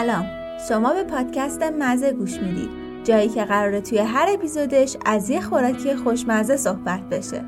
سلام. شما به پادکست مزه گوش می‌دید جایی که قراره توی هر اپیزودش از یه خوراکی خوشمزه صحبت بشه.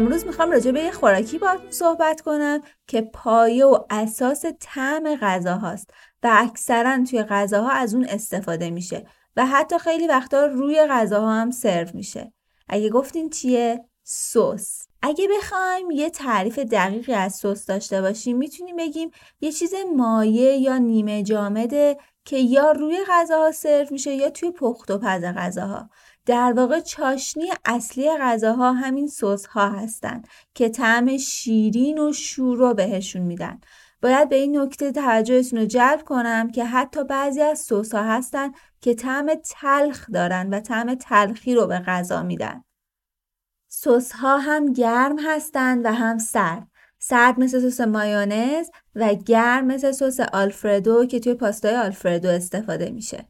امروز می‌خوام راجع به یه خوراکی باهاتون صحبت کنم که پایه و اساس طعم غذا هاست و اکثرا توی غذاها از اون استفاده میشه و حتی خیلی وقتا روی غذاها هم سرو میشه. اگه گفتین چیه؟ سس. اگه بخوایم یه تعریف دقیقی از سس داشته باشیم می‌تونیم بگیم یه چیز مایع یا نیمه جامده که یا روی غذاها سرو میشه یا توی پخت و پز غذاها در واقع چاشنی اصلی غذاها همین سس ها هستن که طعم شیرین و شور رو بهشون میدن. باید به این نکته توجهتون رو جلب کنم که حتی بعضی از سس ها هستن که طعم تلخ دارن و طعم تلخی رو به غذا میدن. سس ها هم گرم هستن و هم سرد. سرد مثل سس مایونز و گرم مثل سس آلفردو که توی پاستای آلفردو استفاده میشه.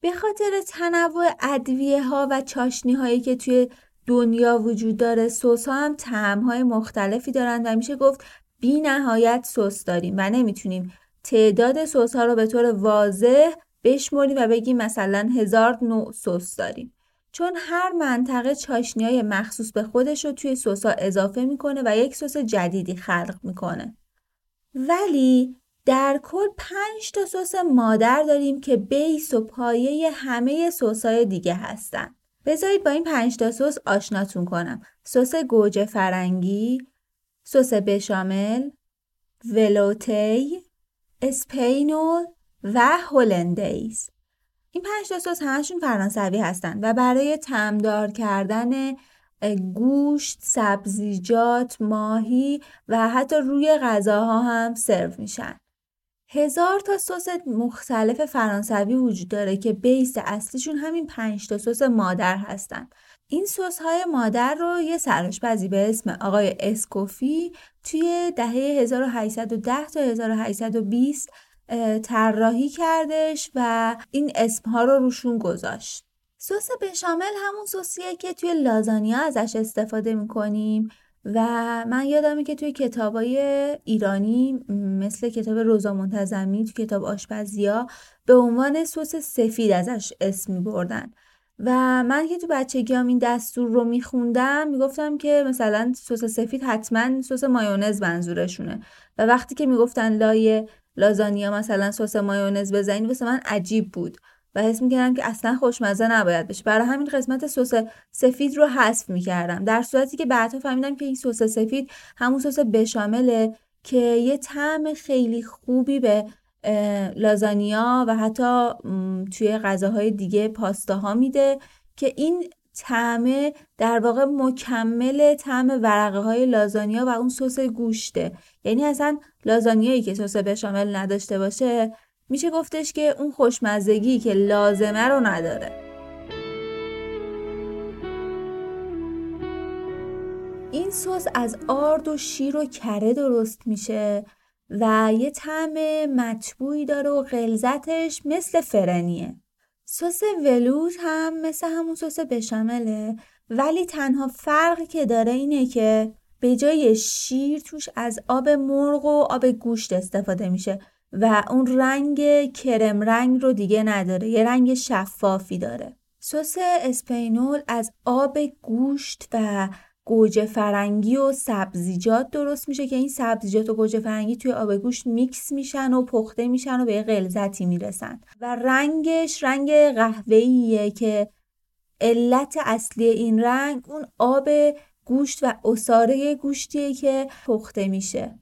به خاطر تنوع ادویه ها و چاشنی هایی که توی دنیا وجود داره سس ها هم طعم های مختلفی دارن و میشه گفت بی نهایت سس داریم و نمی‌تونیم تعداد سس ها رو به طور واضح بشمریم و بگیم مثلا هزار نوع سس داریم. چون هر منطقه چاشنی های مخصوص به خودش رو توی سس ها اضافه می‌کنه و یک سس جدیدی خلق می‌کنه. ولی در کل پنج تا سس مادر داریم که base و پایه همه سس های دیگه هستن. بذارید با این پنج تا سس آشناتون کنم. سس گوجه فرنگی، سس بشامل، ولوتی، اسپنیول و هولندیز. این پنج تا سس همشون فرانسوی هستن و برای طعم‌دار کردن گوشت، سبزیجات، ماهی و حتی روی غذاها هم سرو میشن. هزار تا سس مختلف فرانسوی وجود داره که base اصلیشون همین پنج تا سس مادر هستن. این سس های مادر رو یه سرآشپزی به اسم آقای اسکوفیه توی دهه 1810 تا 1820 طراحی کردش و این اسم ها رو روشون گذاشت. سس بشامل همون سسیه که توی لازانیا ازش استفاده می‌کنیم و من یادمه که توی کتابای ایرانی مثل کتاب روزا منتظمی تو کتاب آشپزیا به عنوان سس سفید ازش اسم می بردن و من که تو بچگی هم این دستور رو میخوندم می‌گفتم که مثلا سس سفید حتما سس مایونز منظورشونه. و وقتی که می‌گفتن لای لازانیا مثلا سس مایونز بزنید واسه من عجیب بود. و حس می‌کردم که اصلا خوشمزه نباید بشه. برای همین قسمت سس سفید رو حذف می‌کردم. در صورتی که بعدها فهمیدم که این سس سفید همون سس بشامله که یه طعم خیلی خوبی به لازانیا و حتی توی غذاهای دیگه پاستاها میده که این طعم در واقع مکمل طعم ورقه های لازانیا و اون سس گوشته. یعنی اصلا لازانیایی که سس بشامل نداشته باشه میشه گفتش که اون خوشمزگی که لازمه رو نداره. این سس از آرد و شیر و کره درست میشه و یه طعم مطبوعی داره و غلظتش مثل فرنیه. سس ولوت هم مثل همون سس بشامله ولی تنها فرقی که داره اینه که به جای شیر توش از آب مرغ و آب گوشت استفاده میشه. و اون رنگ کرم رنگ رو دیگه نداره یه رنگ شفافی داره. سس اسپانیول از آب گوشت و گوجه فرنگی و سبزیجات درست میشه که این سبزیجات و گوجه فرنگی توی آب گوشت میکس میشن و پخته میشن و به غلظتی می‌رسن. و رنگش رنگ قهوه‌ایه که علت اصلی این رنگ اون آب گوشت و عصاره گوشتیه که پخته میشه.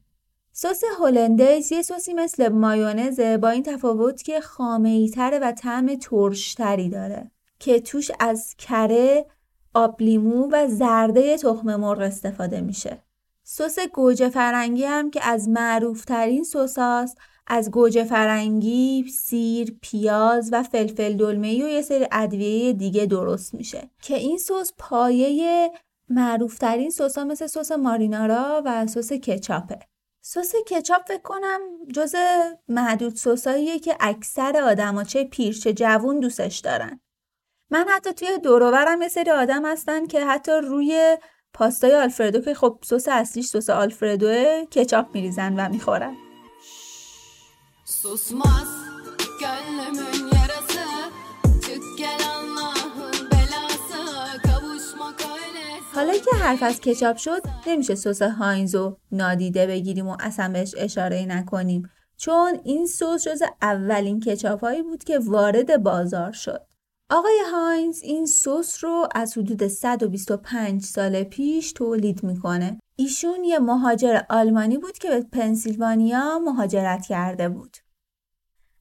سس هلندز یه سسی مثل مایونزه با این تفاوت که خامه تره و طعم ترش تری داره که توش از کره، آب لیمو و زرده تخم مرغ استفاده میشه. سس گوجه فرنگی هم که از معروف ترین سس از گوجه فرنگی، سیر، پیاز و فلفل دلمه و یه سری ادویه دیگه درست میشه که این سس پایه معروفترین سس ها مثل سس مارینارا و سس کچاپه سس کچاپ فکر کنم جز معدود سساییه که اکثر آدما چه پیر چه جوون دوستش دارن. من حتی توی دوروبرم یه سری آدم هستن که حتی روی پاستای آلفردو که خب سس اصلیش سس آلفردوه کچاپ میریزن و می‌خورن. Susmaz gönlümün yarası حالا که حرف از کچاپ شد نمیشه سس هاینزو نادیده بگیریم و اصلا بهش اشاره نکنیم چون این سس جز اولین کچاپ هایی بود که وارد بازار شد آقای هاینز این سس رو از حدود 125 سال پیش تولید می‌کنه. ایشون یه مهاجر آلمانی بود که به پنسیلوانیا مهاجرت کرده بود.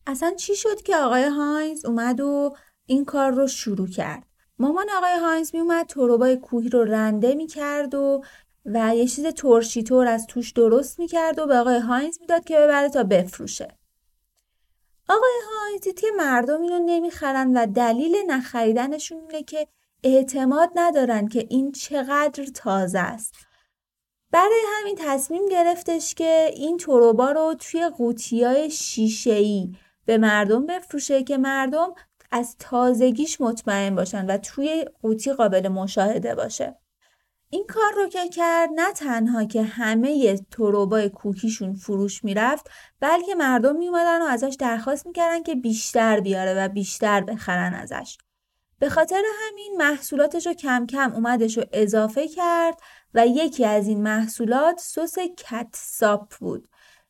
اصلا چی شد که آقای هاینز اومد و این کار رو شروع کرد؟ مامان آقای هاینز می اومد تربای کوهی رو رنده می‌کرد و و یه چیز ترشی تور از توش درست می‌کرد و به آقای هاینز می‌داد که ببره تا بفروشه. آقای دید که مردم اینو نمی‌خرن و دلیل نخریدنشون اینه که اعتماد ندارن که این چقدر تازه است. برای همین تصمیم گرفتش که این تروبا رو توی قوطیای شیشه‌ای به مردم بفروشه که مردم از تازگیش مطمئن باشن و توی قوطی قابل مشاهده باشه. این کار رو که کرد نه تنها که همه تربای کوهیشون فروش می‌رفت بلکه مردم میومدن و ازش درخواست می‌کردن که بیشتر بیاره و بیشتر بخرن ازش به خاطر همین محصولاتش رو کم کم اومدش رو اضافه کرد و یکی از این محصولات سس catsup بود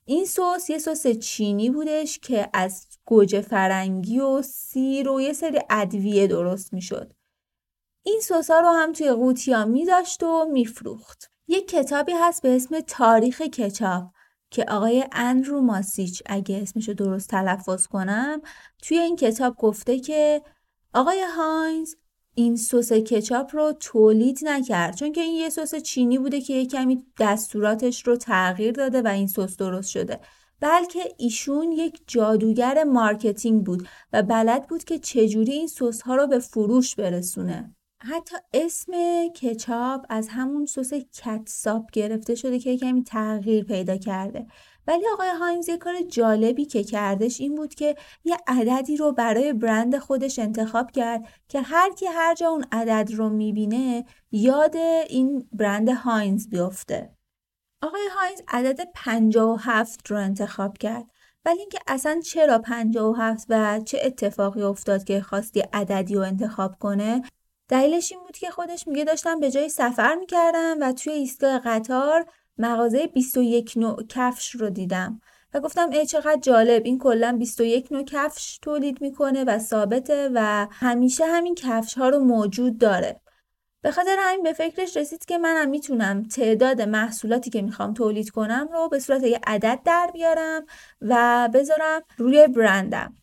این سس یه سس چینی بودش که از گوجه فرنگی و سیر و یه سری ادویه درست می‌شد این سسا رو هم توی قوطیا میذاشت و میفروخت. یک کتابی هست به اسم تاریخ کچاپ که آقای اندرو ماسیچ اگه اسمشو درست تلفظ کنم توی این کتاب گفته که آقای هاینز این سس کچاپ رو تولید نکرد. چون که این یه سس چینی بوده که یه کمی دستوراتش رو تغییر داده و این سس درست شده. بلکه ایشون یک جادوگر marketing بود و بلد بود که چجوری این سس ها رو به فروش برسونه. حتی اسم کچاپ از همون سس catsup گرفته شده که کمی تغییر پیدا کرده. ولی آقای هاینز یه کار جالبی که کردش این بود که یه عددی رو برای برند خودش انتخاب کرد که هر کی هر جا اون عدد رو می‌بینه یاد این برند هاینز بیفته. آقای هاینز عدد 57 رو انتخاب کرد. ولی اینکه اصلا چرا 57 و چه اتفاقی افتاد که خواستی عددی رو انتخاب کنه دلیلش این بود که خودش میگه داشتم به جای سفر می‌کردم و توی ایستگاه قطار مغازه 21 نوع کفش رو دیدم و گفتم ای چقدر جالب این کلا 21 نوع کفش تولید می‌کنه و ثابته و همیشه همین کفش ها رو موجود داره. به خاطر همین به فکرش رسید که منم می‌تونم تعداد محصولاتی که می‌خوام تولید کنم رو به صورت یه عدد در بیارم و بذارم روی برندم.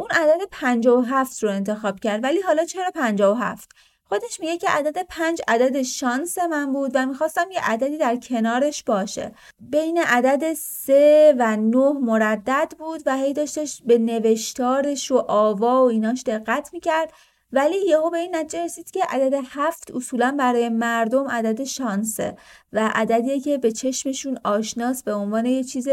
اون عدد 57 رو انتخاب کرد ولی حالا چرا 57 خودش میگه که عدد 5 عدد شانس من بود و می‌خواستم یه عددی در کنارش باشه. بین عدد 3 و 9 مردد بود و هی داشتش به نوشتارش و آوا و ایناش دقت می‌کرد ولی یهو به این نتیجه رسید که عدد هفت اصولا برای مردم عدد شانسه و عددیه که به چشمشون آشناس به عنوان یه چیز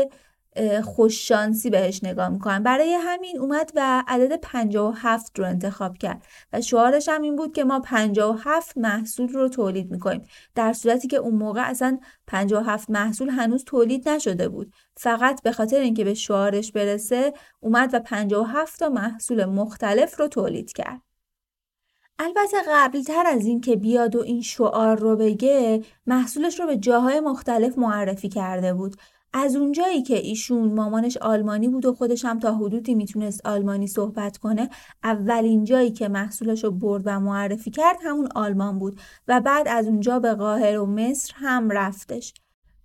خوششانسی بهش نگاه می‌کنن برای همین اومد و عدد 57 رو انتخاب کرد و شعارش هم این بود که ما 57 محصول رو تولید می‌کنیم. در صورتی که اون موقع اصلا 57 محصول هنوز تولید نشده بود. فقط به خاطر اینکه به شعارش برسه اومد و 57 تا محصول مختلف رو تولید کرد. البته قبلتر از این که بیاد و این شعار رو بگه محصولش رو به جاهای مختلف معرفی کرده بود. از اونجایی که ایشون مامانش آلمانی بود و خودش هم تا حدودی می‌تونست آلمانی صحبت کنه اولین جایی که محصولش رو برد و معرفی کرد همون آلمان بود و بعد از اونجا به قاهره و مصر هم رفتش.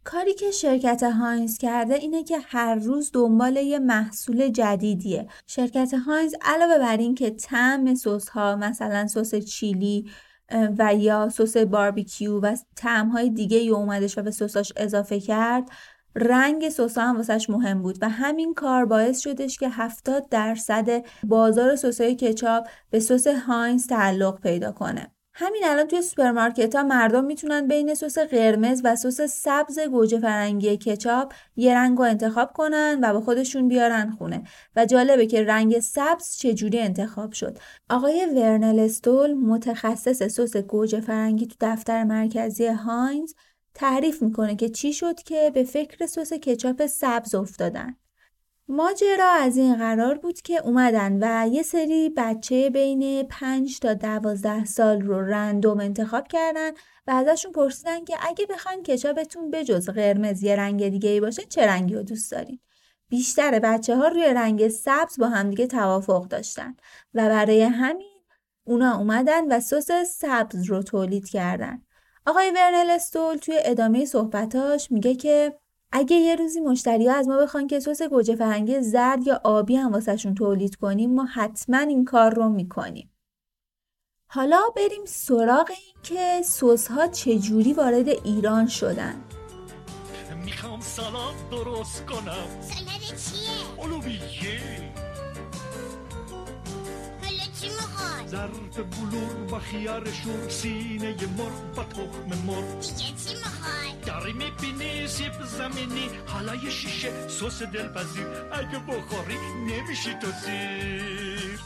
کاری که شرکت هاینز کرده اینه که هر روز دنبال یه محصول جدیدیه. شرکت هاینز علاوه بر این که طعم سس ها مثلا سس چیلی و یا سس باربیکیو و طعم های دیگه اومدش و به سساش اضافه کرد رنگ سسا هم واسش مهم بود و همین کار باعث شدش که 70 درصد بازار سسای کچاپ به سس هاینز تعلق پیدا کنه. همین الان توی سوپرمارکت ها مردم می‌تونن بین سس قرمز و سس سبز گوجه فرنگی کچاپ یه رنگ رو انتخاب کنن و با خودشون بیارن خونه. و جالبه که رنگ سبز چجوری انتخاب شد. آقای ورنل استول متخصص سس گوجه فرنگی تو دفتر مرکزی هاینز تعریف می‌کنه که چی شد که به فکر سس کچاپ سبز افتادن ماجرا از این قرار بود که اومدن و یه سری بچه بین 5 تا 12 سال رو random انتخاب کردن و ازشون پرسیدن که اگه بخواین کچاپتون به جز قرمز یه رنگ دیگه ای باشه چه رنگی رو دوست دارین؟ بیشتر بچه ها روی رنگ سبز با همدیگه توافق داشتن و برای همین اونا اومدن و سس سبز رو تولید کردن. آقای ورنل استول توی ادامه صحبتاش میگه که اگه یه روزی مشتری ها از ما بخوان که سس گوجه فرنگی زرد یا آبی هم واسهشون تولید کنیم ما حتما این کار رو می‌کنیم. حالا بریم سراغ این که سس ها چجوری وارد ایران شدن. می‌خوام سالاد درست کنم سالاد چیه؟ ظرف بلور و خیار شور سینه مرغ با تخم مرغ. دیگه چی می‌خوای؟ داری می‌بینی سیب زمینی حالا یه شیشه سس دلپذیر. اگه بخوری نمیشی تو سیر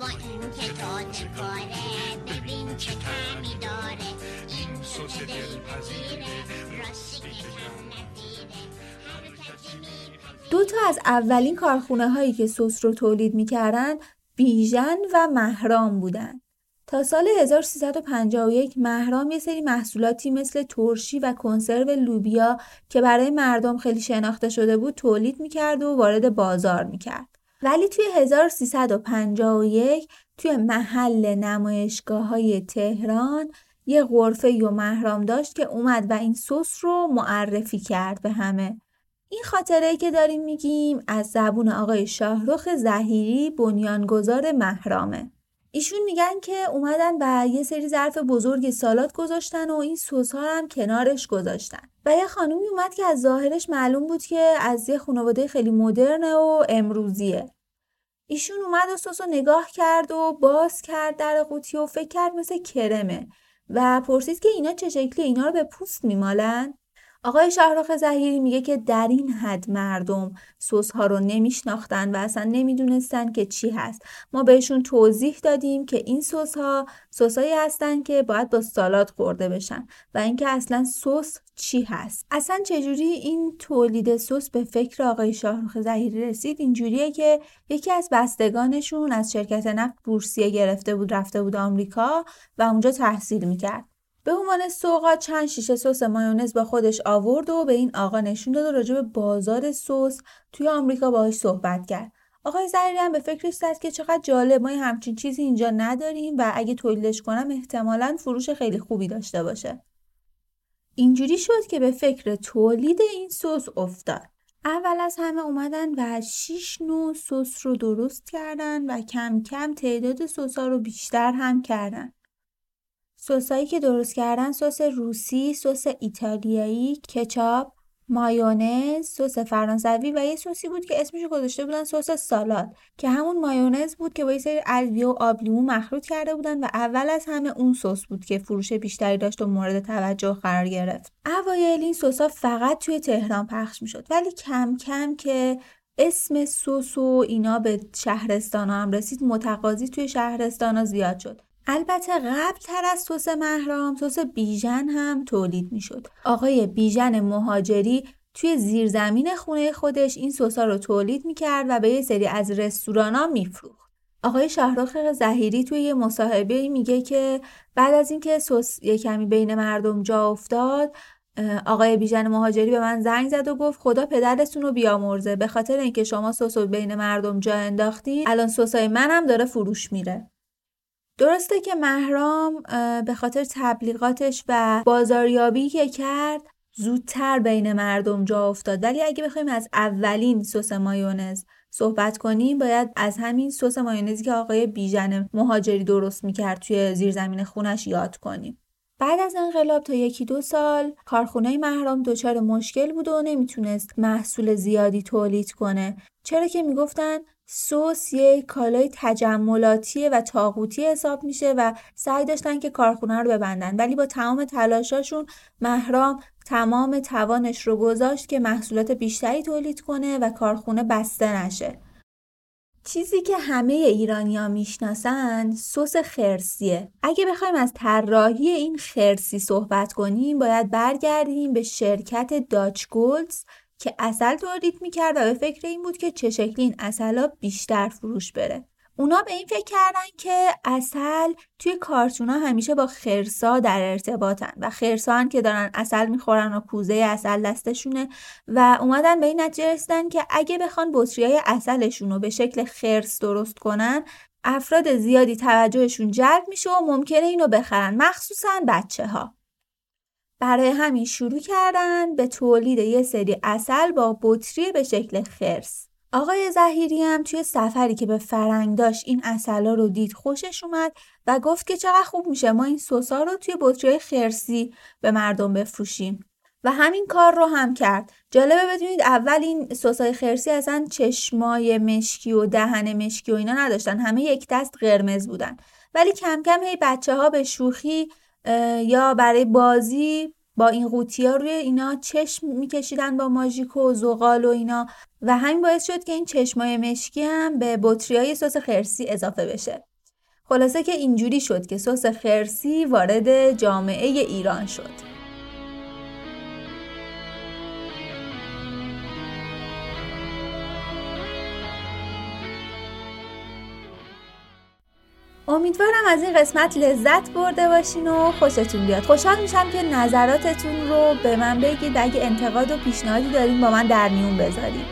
با این که تازه کاره؟ ببین چه کمی داره. این سس دلپذیره. راستی که کم میپذیره دو تا از اولین کارخونه هایی که سس رو تولید می‌کردن بیژن و مهرام بودن. تا سال 1351 مهرام یه سری محصولاتی مثل ترشی و کنسرو لوبیا که برای مردم خیلی شناخته شده بود تولید می‌کرد و وارد بازار می‌کرد. ولی توی 1351 توی محل نمایشگاه های تهران یه غرفه و مهرام داشت که اومد و این سس رو معرفی کرد به همه. این خاطره که داریم میگیم از زبون آقای شاهرخ زهیری بنیانگذار مهرامه. ایشون میگن که اومدن و یه سری ظرف بزرگ سالات گذاشتن و این سس ها هم کنارش گذاشتن. و یه خانومی اومد که از ظاهرش معلوم بود که از یه خانواده خیلی مدرنه و امروزیه. ایشون اومد و سس رو نگاه کرد و باز کرد در قوطی و فکر کرد مثل کرمه و پرسید که اینا چه شکلی اینا رو به پوست میمالن؟ آقای شاهرخ ظهیری میگه که در این حد مردم سس ها رو نمیشناختن و اصلا نمی‌دونستن که چی هست. ما بهشون توضیح دادیم که این سس ها سسایی هستن که باید با سالاد خورده بشن و اینکه اصلا سس چی هست. اصلا چجوری این تولید سس به فکر آقای شاهرخ ظهیری رسید؟ اینجوریه که یکی از بستگانشون از شرکت نفت بورسیه گرفته بود رفته بود آمریکا و اونجا تحصیل می‌کرد. به عنوان سوغات چند شیشه سس مایونز با خودش آورد و به این آقا نشون داد و راجع به بازار سس توی آمریکا باهاش صحبت کرد. آقای ظهیری هم به فکرش زد که چقدر جالب ما همچین چیزی اینجا نداریم و اگه تولیدش کنم احتمالا فروش خیلی خوبی داشته باشه. اینجوری شد که به فکر تولید این سس افتاد. اول از همه اومدن و 6 نوع سس رو درست کردن و کم کم تعداد سس رو بیشتر هم کردن. سسایی که درست کردن سس روسی، سس ایتالیایی، کچاپ، مایونز، سس فرانسوی و یه سسی بود که اسمش گذاشته بودن سس سالاد که همون مایونز بود که با یه سری ادویه و آب لیمو مخلوط کرده بودن و اول از همه اون سس بود که فروش بیشتری داشت و مورد توجه قرار گرفت. اوایل این سسا فقط توی تهران پخش می‌شد ولی کم کم که اسم سس و اینا به شهرستان هم رسید متقاضی توی شهرستان زیاد شد البته قبل تر از سس مهرام سس بیژن هم تولید می شد. آقای بیژن مهاجری توی زیرزمین خونه خودش این سسا رو تولید می کرد و به یه سری از رستورانا می فروخت. آقای شاهرخ ظهیری توی یه مصاحبه میگه که بعد از اینکه سس یه کمی بین مردم جا افتاد آقای بیژن مهاجری به من زنگ زد و گفت خدا پدرتون رو بیامرزه به خاطر اینکه شما سس رو بین مردم جا انداختین الان سسای منم داره فروش میره درسته که مهرام به خاطر تبلیغاتش و بازاریابی که کرد زودتر بین مردم جا افتاد. ولی اگه بخوایم از اولین سس مایونز صحبت کنیم باید از همین سس مایونزی که آقای بیژن مهاجری درست می‌کرد توی زیرزمین خونش یاد کنیم. بعد از انقلاب تا یکی دو سال کارخونه محرام دچار مشکل بود و نمی‌تونست محصول زیادی تولید کنه. چرا که می‌گفتن سس یک کالای تجملاتی و تاقوتی حساب میشه و سعی داشتن که کارخونه رو ببندن ولی با تمام تلاشاشون محرام تمام توانش رو گذاشت که محصولات بیشتری تولید کنه و کارخونه بسته نشه چیزی که همه ایرانیا می‌شناسن سس خرسیه. اگه بخوایم از طراحی این خرسی صحبت کنیم باید برگردیم به شرکت داچ گولدز که اصل تولید می‌کرد و به فکر این بود که چه شکلی این اصلا بیشتر فروش بره. اونا به این فکر کردن که اصل توی کارتونا همیشه با خرسا در ارتباطن و خرسان که دارن اصل می‌خورن و کوزه اصل دستشونه و اومدن به این نتیجه رسیدن که اگه بخوان بطری های اصلشون رو به شکل خرس درست کنن افراد زیادی توجهشون جلب میشه و ممکنه اینو بخرن مخصوصا بچه ها. برای همین شروع کردن به تولید یه سری اصل با بطری به شکل خرس. آقای زهیری هم توی سفری که به فرنگ داشت این اصلا رو دید خوشش اومد و گفت که چقدر خوب میشه ما این سوسا رو توی بطری خرسی به مردم بفروشیم. و همین کار رو هم کرد. جالبه بدونید اول این سسای خرسی اصلا چشمای مشکی و دهن مشکی و اینا نداشتن. همه یک دست قرمز بودن. ولی کم کم هی بچه ها به شوخی یا برای بازی با این قوطی روی اینا چشم میکشیدن با ماژیک و زغال و اینا و همین باعث شد که این چشمای مشکی هم به بطری های سس خرسی اضافه بشه. خلاصه که اینجوری شد که سس خرسی وارد جامعه ایران شد. امیدوارم از این قسمت لذت برده باشین و خوشتون بیاد. خوشحال میشم که نظراتتون رو به من بگید اگه انتقاد و پیشنهادی دارین با من در میون بذارید.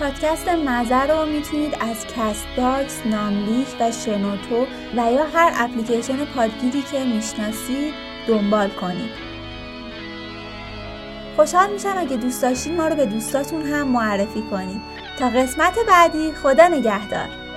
پادکست مزه رو می‌تونید از Castbox، ناملیک و شنوتو و یا هر اپلیکیشن پادگیری که می‌شناسید دنبال کنید. خوشحال میشم اگه دوست داشتین ما رو به دوستاتون هم معرفی کنید. تا قسمت بعدی خدا نگهدار.